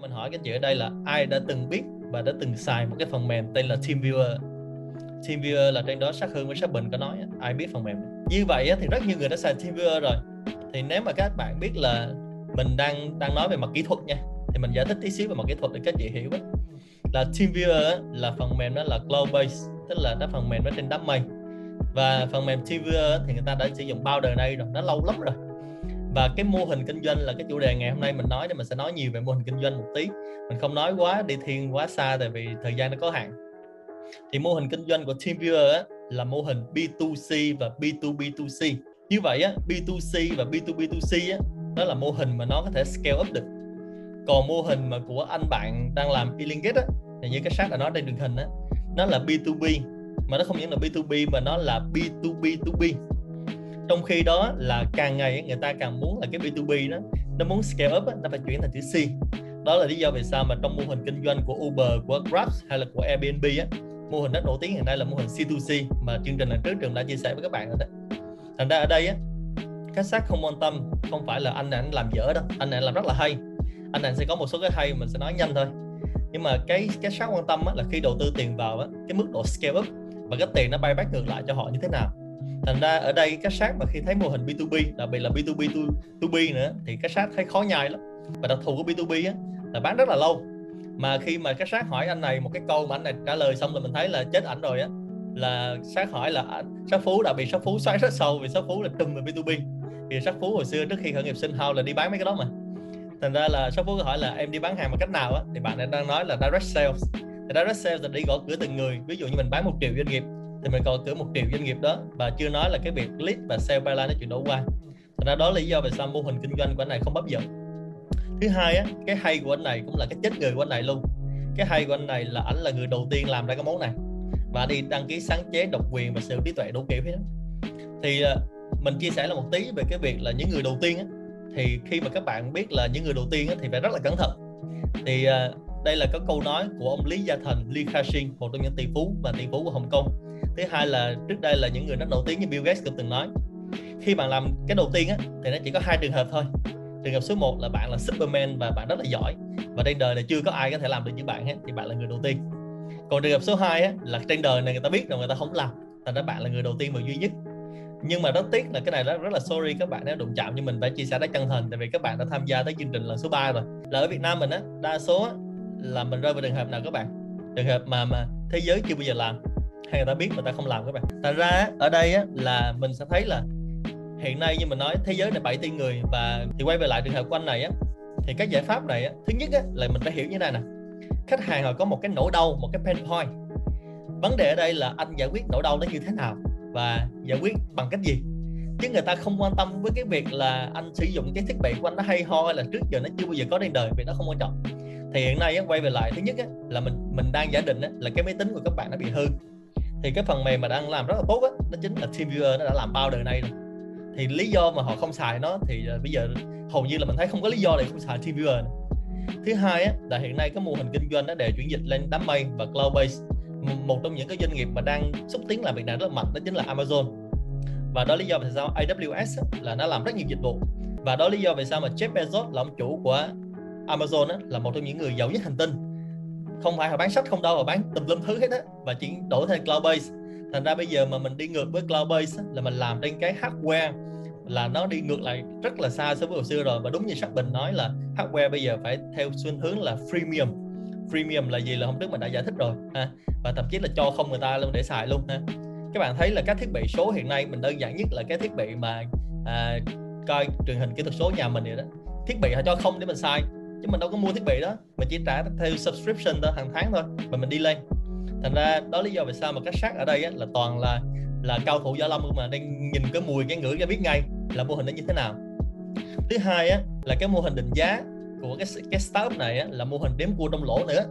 mình hỏi các chị ở đây là ai đã từng biết và đã từng xài một cái phần mềm tên là TeamViewer TeamViewer là trên đó sát hương với sát bình có nói, ai biết phần mềm này. như vậy thì rất nhiều người đã xài TeamViewer rồi thì nếu mà các bạn biết là mình đang đang nói về mặt kỹ thuật nha, thì mình giải thích tí xíu về mặt kỹ thuật để các chị hiểu ấy. là TeamViewer là phần mềm đó là cloud based tức là nó phần mềm nó trên đám mây và phần mềm TeamViewer thì người ta đã sử dụng bao đời nay rồi, nó lâu lắm rồi và cái mô hình kinh doanh là cái chủ đề ngày hôm nay mình nói thì mình sẽ nói nhiều về mô hình kinh doanh một tí mình không nói quá đi thiên quá xa tại vì thời gian nó có hạn thì mô hình kinh doanh của TeamViewer á, là mô hình B2C và B2B2C như vậy á, B2C và B2B2C á, đó là mô hình mà nó có thể scale up được còn mô hình mà của anh bạn đang làm Elingate á thì như cái sát đã nói trên truyền hình á nó là B2B mà nó không những là B2B mà nó là B2B2B trong khi đó là càng ngày người ta càng muốn là cái B2B đó nó muốn scale up nó phải chuyển thành chữ C. Đó là lý do vì sao mà trong mô hình kinh doanh của Uber của Grab hay là của Airbnb á mô hình rất nổi tiếng hiện nay là mô hình C2C mà chương trình lần trước trường đã chia sẻ với các bạn rồi đấy thành ra ở đây á khách sát không quan tâm không phải là anh này anh làm dở đâu anh này làm rất là hay. Anh này sẽ có một số cái hay mình sẽ nói nhanh thôi. Nhưng mà cái cái sát quan tâm á, là khi đầu tư tiền vào á, cái mức độ scale up và cái tiền nó bay back ngược lại cho họ như thế nào thành ra ở đây các sát mà khi thấy mô hình B2B đặc biệt là B2B to, to B nữa thì các sát thấy khó nhai lắm. Và đặc thù của B2B á, là bán rất là lâu. Mà khi mà các sát hỏi anh này một cái câu mà anh này trả lời xong là mình thấy là chết ảnh rồi á là sát hỏi là sát phú đặc biệt sát phú xoáy rất sâu vì sát phú là trùm về B2B thì sát phú hồi xưa trước khi khởi nghiệp sinh house là đi bán mấy cái đó mà. Thành ra là sát phú hỏi là em đi bán hàng bằng cách nào á thì bạn này đang nói là direct sales. Thì direct sales là đi gõ cửa từng người. Ví dụ như mình bán một triệu doanh nghiệp thì mình còn cửa một triệu doanh nghiệp đó. Và chưa nói là cái việc lead và sale pipeline nó chuyển đổi qua thành ra đó là lý do vì sao mô hình kinh doanh của anh này không hấp dẫn. Thứ hai á cái hay của anh này cũng là cái chết người của anh này luôn. Cái hay của anh này là ảnh là người đầu tiên làm ra cái món này. Và đi đăng ký sáng chế độc quyền và sở trí tuệ đủ kiểu hết đó. thì ờ, mình chia sẻ là một tí về cái việc là những người đầu tiên á, thì khi mà các bạn biết là những người đầu tiên á, thì phải rất là cẩn thận. Thì ờ, đây là có câu nói của ông Lý Gia Thành, Lee Ka-shing, một trong những tỷ phú và tỷ phú của Hồng Kông. Thứ hai là trước đây là những người rất nổi tiếng như Bill Gates cũng từng nói. Khi bạn làm cái đầu tiên á, thì nó chỉ có hai trường hợp thôi. Trường hợp số 1 là bạn là Superman và bạn rất là giỏi và trên đời này chưa có ai có thể làm được như bạn hết thì bạn là người đầu tiên. Còn trường hợp số 2 á, là trên đời này người ta biết rồi người ta không làm, thành ra bạn là người đầu tiên và duy nhất nhưng mà rất tiếc là cái này rất, rất là sorry các bạn đã đụng chạm như mình phải chia sẻ rất chân thành tại vì các bạn đã tham gia tới chương trình lần số 3 rồi là ở Việt Nam mình á đa số á, là mình rơi vào trường hợp nào các bạn trường hợp mà mà thế giới chưa bao giờ làm hay người ta biết mà ta không làm các bạn? Thật ra ở đây á, là mình sẽ thấy là hiện nay như mình nói thế giới này 7 tỷ người và thì quay về lại trường hợp của anh này á thì các giải pháp này á, thứ nhất á, là mình phải hiểu như thế này nè. Khách hàng họ có một cái nỗi đau một cái pain point. Vấn đề ở đây là anh giải quyết nỗi đau nó như thế nào và giải quyết bằng cách gì? Chứ người ta không quan tâm với cái việc là anh sử dụng cái thiết bị của anh nó hay ho hay là trước giờ nó chưa bao giờ có trên đời vì nó không quan trọng. Thì hiện nay quay về lại thứ nhất là mình mình đang giả định là cái máy tính của các bạn nó bị hư thì cái phần mềm mà đang làm rất là tốt á nó chính là TeamViewer nó đã làm bao đời nay rồi thì lý do mà họ không xài nó thì à, bây giờ hầu như là mình thấy không có lý do để không xài TeamViewer này. thứ hai á, là hiện nay cái mô hình kinh doanh nó đều chuyển dịch lên đám mây và cloud based một trong những cái doanh nghiệp mà đang xúc tiến làm việc này rất là mạnh đó chính là Amazon. Và đó lý do vì sao AWS là nó làm rất nhiều dịch vụ. Và đó lý do vì sao mà Jeff Bezos là ông chủ của Amazon á, là một trong những người giàu nhất hành tinh không phải họ bán sách không đâu họ bán tùm lum thứ hết á và chỉ đổi thành cloud base thành ra bây giờ mà mình đi ngược với cloud base là mình làm trên cái hardware là nó đi ngược lại rất là xa so với hồi xưa rồi. Và đúng như sắc bình nói là hardware bây giờ phải theo xu hướng là freemium. Freemium là gì là hôm trước mình đã giải thích rồi ha? Và thậm chí là cho không người ta luôn để xài luôn ha? Các bạn thấy là các thiết bị số hiện nay mình đơn giản nhất là cái thiết bị mà à, coi truyền hình kỹ thuật số nhà mình vậy đó. Thiết bị họ cho không để mình xài chứ mình đâu có mua thiết bị đó. Mình chỉ trả theo subscription thôi hàng tháng thôi và mình đi lên. Thành ra đó lý do vì sao mà các sát ở đây á, là toàn là là cao thủ võ lâm mà đang nhìn cái mùi cái ngửi ra biết ngay là mô hình nó như thế nào. Thứ hai á là cái mô hình định giá của cái cái startup này á, là mô hình đếm cua trong lỗ nữa.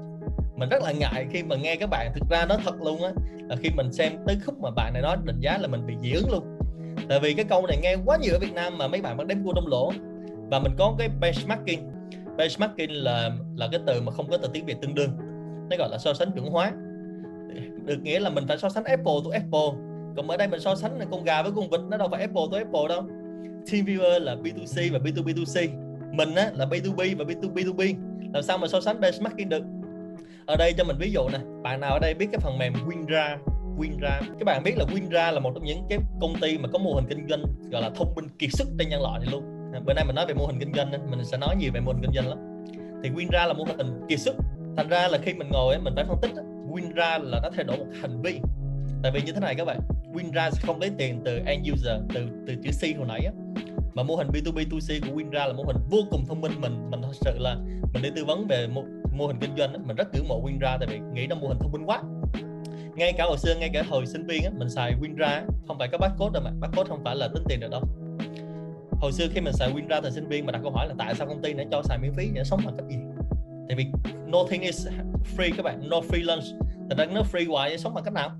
Mình rất là ngại khi mà nghe các bạn thực ra nó thật luôn á là khi mình xem tới khúc mà bạn này nói định giá là mình bị dị ứng luôn. Tại vì cái câu này nghe quá nhiều ở Việt Nam mà mấy bạn vẫn đếm cua trong lỗ. Và mình có cái benchmarking benchmarking là là cái từ mà không có từ tiếng Việt tương đương. Nó gọi là so sánh chuẩn hóa. Được nghĩa là mình phải so sánh Apple to Apple. Còn ở đây mình so sánh là con gà với con vịt nó đâu phải Apple to Apple đâu. TeamViewer là B2C và B2B2C mình á là B2B và B2B2B làm sao mà so sánh benchmarking được? Ở đây cho mình ví dụ nè bạn nào ở đây biết cái phần mềm Winra, Winra? các bạn biết là Winra là một trong những cái công ty mà có mô hình kinh doanh gọi là thông minh kiệt xuất trên nhân loại này luôn bữa nay mình nói về mô hình kinh doanh mình sẽ nói nhiều về mô hình kinh doanh lắm. Thì Winra là mô hình kiệt xuất thành ra là khi mình ngồi mình phải phân tích Winra là nó thay đổi một hành vi. Tại vì như thế này các bạn Winra sẽ không lấy tiền từ end user từ từ chữ C hồi nãy á. Mà mô hình B2B 2C của Winra là mô hình vô cùng thông minh. Mình mình thật sự là mình đi tư vấn về mô, mô hình kinh doanh mình rất ngưỡng mộ Winra tại vì nghĩ nó mô hình thông minh quá. Ngay cả hồi xưa ngay cả hồi sinh viên á, mình xài Winra không phải có barcode đâu mà barcode không phải là tính tiền được đâu hồi xưa khi mình xài WinRAR thời sinh viên mà đặt câu hỏi là tại sao công ty đã cho xài miễn phí để sống bằng cách gì? Tại vì nothing is free các bạn no free lunch. Thành ra nó free hoài sống bằng cách nào?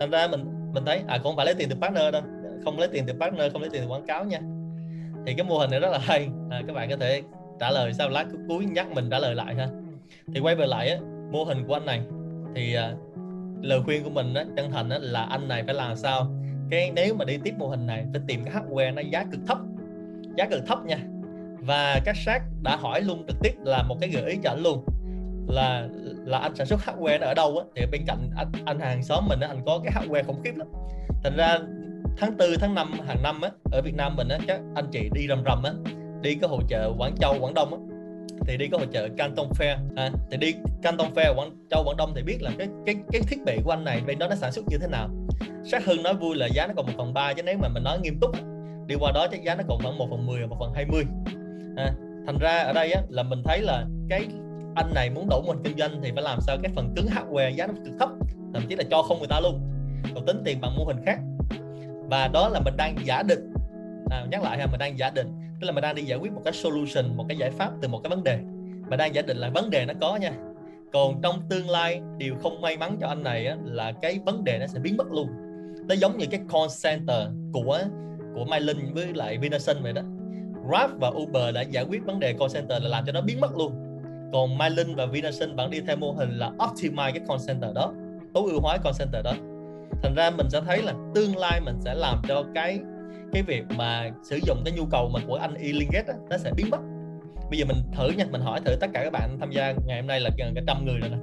Thành ra mình mình thấy à cũng không phải lấy tiền từ partner đâu. Không lấy tiền từ partner không lấy tiền từ quảng cáo nha. Thì cái mô hình này rất là hay. À, các bạn có thể trả lời sau lát cuối nhắc mình trả lời lại ha. Thì quay về lại á, mô hình của anh này. Thì à, lời khuyên của mình á, chân thành á, là anh này phải làm sao? Cái nếu mà đi tiếp mô hình này phải tìm cái hardware nó giá cực thấp giá cực thấp nha. Và các sát đã hỏi luôn trực tiếp là một cái gợi ý cho anh luôn là là anh sản xuất hardware nó ở đâu á. Thì bên cạnh anh, anh hàng xóm mình á anh có cái hardware khủng khiếp lắm. Thành ra tháng 4, tháng 5 hàng năm á ở Việt Nam mình á các anh chị đi rầm rầm á đi cái hội chợ Quảng Châu Quảng Đông á. Thì đi cái hội chợ Canton Fair à, thì đi Canton Fair Quảng Châu Quảng Đông thì biết là cái cái cái thiết bị của anh này bên đó nó sản xuất như thế nào. Sát hơn nói vui là giá nó còn một phần ba chứ nếu mà mình nói nghiêm túc đi qua đó chắc giá nó còn khoảng một phần 10 một phần 20 à, thành ra ở đây á, là mình thấy là cái anh này muốn đổ mô hình kinh doanh thì phải làm sao cái phần cứng hardware giá nó cực thấp thậm chí là cho không người ta luôn. Còn tính tiền bằng mô hình khác. Và đó là mình đang giả định. À, nhắc lại ha mình đang giả định. Tức là mình đang đi giải quyết một cái solution một cái giải pháp từ một cái vấn đề. Mà đang giả định là vấn đề nó có nha. Còn trong tương lai điều không may mắn cho anh này á, là cái vấn đề nó sẽ biến mất luôn. Nó giống như cái call center của của Mylin với lại Vinason vậy đó. Grab và Uber đã giải quyết vấn đề call center là làm cho nó biến mất luôn. Còn Mylin và Vinason vẫn đi theo mô hình là optimize cái call center đó tối ưu hóa call center đó. Thành ra mình sẽ thấy là tương lai mình sẽ làm cho cái cái việc mà sử dụng cái nhu cầu mà của anh Elingate á, nó sẽ biến mất. Bây giờ mình thử nha mình hỏi thử tất cả các bạn tham gia ngày hôm nay là gần cả trăm người rồi nè.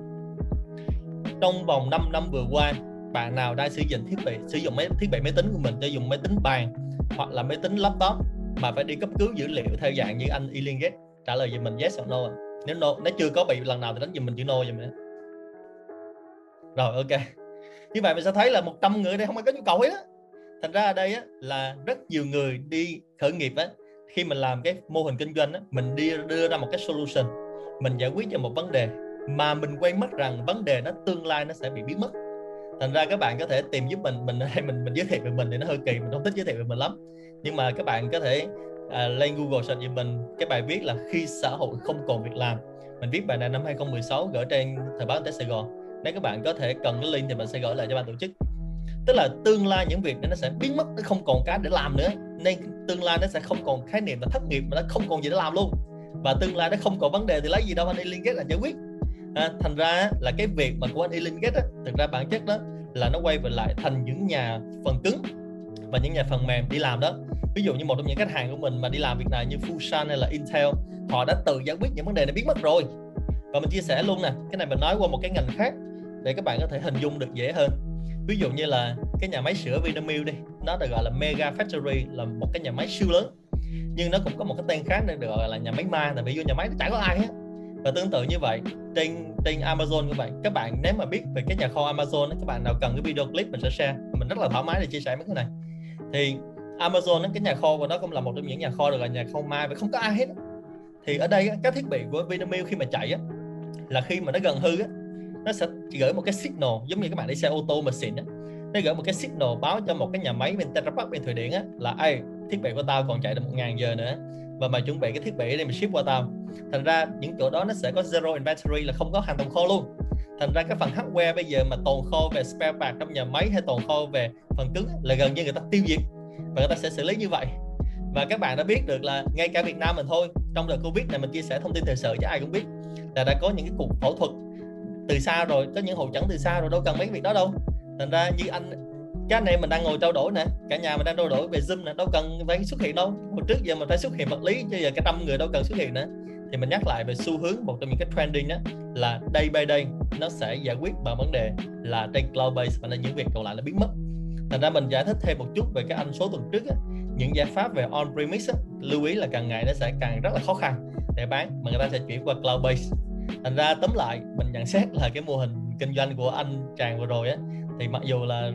Trong vòng 5 năm vừa qua bạn nào đang sử dụng thiết bị sử dụng máy thiết bị máy tính của mình cho dùng máy tính bàn? Hoặc là máy tính laptop mà phải đi cấp cứu dữ liệu theo dạng như anh Elingate trả lời giùm mình yes hoặc no nếu no nếu chưa có bị lần nào thì đánh giùm mình chữ no giùm mình. Rồi ok. Như vậy mình sẽ thấy là 100 người đây không ai có nhu cầu hết á. Thành ra ở đây á, là rất nhiều người đi khởi nghiệp á. Khi mình làm cái mô hình kinh doanh á, mình đi đưa ra một cái solution. Mình giải quyết cho một vấn đề mà mình quên mất rằng vấn đề nó tương lai nó sẽ bị biến mất thành ra các bạn có thể tìm giúp mình mình hay mình mình giới thiệu về mình thì nó hơi kỳ mình không thích giới thiệu về mình lắm. Nhưng mà các bạn có thể à, lên Google search về mình cái bài viết là khi xã hội không còn việc làm mình viết bài này năm 2016 gửi trên thời báo Tết Sài Gòn. Nếu các bạn có thể cần cái link thì mình sẽ gửi lại cho ban tổ chức. Tức là tương lai những việc nó sẽ biến mất nó không còn cái để làm nữa. Nên tương lai nó sẽ không còn khái niệm là thất nghiệp mà nó không còn gì để làm luôn. Và tương lai nó không còn vấn đề thì lấy gì đâu anh đi liên kết là giải quyết à, thành ra là cái việc mà của anh Elin Gates thực ra bản chất đó là nó quay về lại thành những nhà phần cứng và những nhà phần mềm đi làm đó. Ví dụ như một trong những khách hàng của mình mà đi làm việc này như Fusion hay là Intel họ đã tự giải quyết những vấn đề này biến mất rồi. Và mình chia sẻ luôn nè cái này mình nói qua một cái ngành khác để các bạn có thể hình dung được dễ hơn. Ví dụ như là cái nhà máy sữa Vinamilk đi nó được gọi là Mega Factory là một cái nhà máy siêu lớn. Nhưng nó cũng có một cái tên khác được gọi là nhà máy ma tại vì vô nhà máy nó chả có ai hết. Và tương tự như vậy trên trên Amazon các bạn. các bạn nếu mà biết về cái nhà kho Amazon các bạn nào cần cái video clip mình sẽ share. Mình rất là thoải mái để chia sẻ mấy cái này. Thì Amazon cái nhà kho của nó cũng là một trong những nhà kho được là nhà kho mai, và không có ai hết thì ở đây các thiết bị của Vinamilk khi mà chạy á là khi mà nó gần hư á nó sẽ gửi một cái signal giống như các bạn đi xe ô tô mà xịn á. Nó gửi một cái signal báo cho một cái nhà máy bên Tetra Pak bên Thụy Điển á là ai thiết bị của tao còn chạy được một ngàn giờ nữa và mày chuẩn bị cái thiết bị để mình ship qua tàu, thành ra những chỗ đó nó sẽ có zero inventory là không có hàng tồn kho luôn. Thành ra cái phần hardware bây giờ mà tồn kho về spare part trong nhà máy hay tồn kho về phần cứng là gần như người ta tiêu diệt. Và người ta sẽ xử lý như vậy. Và các bạn đã biết được là ngay cả Việt Nam mình thôi trong đợt Covid này mình chia sẻ thông tin thời sự cho ai cũng biết là đã có những cái cuộc phẫu thuật từ xa rồi có những hội chẩn từ xa rồi đâu cần mấy việc đó đâu. Thành ra như anh các anh em mình đang ngồi trao đổi nè cả nhà mình đang trao đổi về zoom nè đâu cần phải xuất hiện đâu. Hồi trước giờ mình phải xuất hiện vật lý chứ giờ cả trăm người đâu cần xuất hiện nữa. Thì mình nhắc lại về xu hướng một trong những cái trending đó là day by day nó sẽ giải quyết bằng vấn đề là trên cloud base và nên những việc còn lại nó biến mất. Thành ra mình giải thích thêm một chút về cái anh số tuần trước á, những giải pháp về on premise á, lưu ý là càng ngày nó sẽ càng rất là khó khăn để bán mà người ta sẽ chuyển qua cloud base. Thành ra tóm lại mình nhận xét là cái mô hình kinh doanh của anh chàng vừa rồi á thì mặc dù là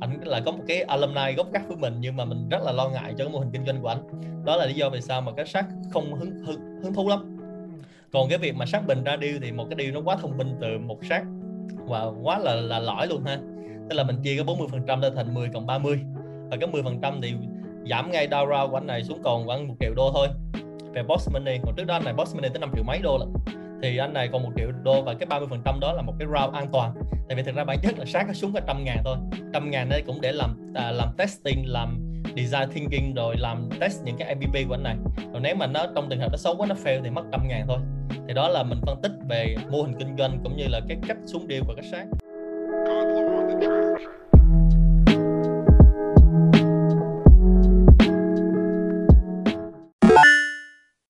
anh là có một cái alumni gốc gác với mình nhưng mà mình rất là lo ngại cho cái mô hình kinh doanh của anh đó là lý do vì sao mà cái sát không hứng hứng, hứng thú lắm. Còn cái việc mà sát bình ra điêu thì một cái điều nó quá thông minh từ một sát và quá là là lõi luôn ha. Tức là mình chia cái 40 phần trăm ra thành 10 cộng 30 và cái 10 phần trăm thì giảm ngay down round của anh này xuống còn khoảng một triệu đô thôi. Về boss money còn trước đó anh này boss money tới 5 triệu mấy đô lận thì anh này còn một triệu đô và cái 30 phần trăm đó là một cái round an toàn. Tại vì thực ra bản chất là sát nó xuống cái trăm ngàn thôi. Trăm ngàn đây cũng để làm à, làm testing làm design thinking rồi làm test những cái app của anh này. Rồi nếu mà nó trong trường hợp nó xấu quá nó fail thì mất trăm ngàn thôi. Thì đó là mình phân tích về mô hình kinh doanh cũng như là cái cách xuống điều của các sát.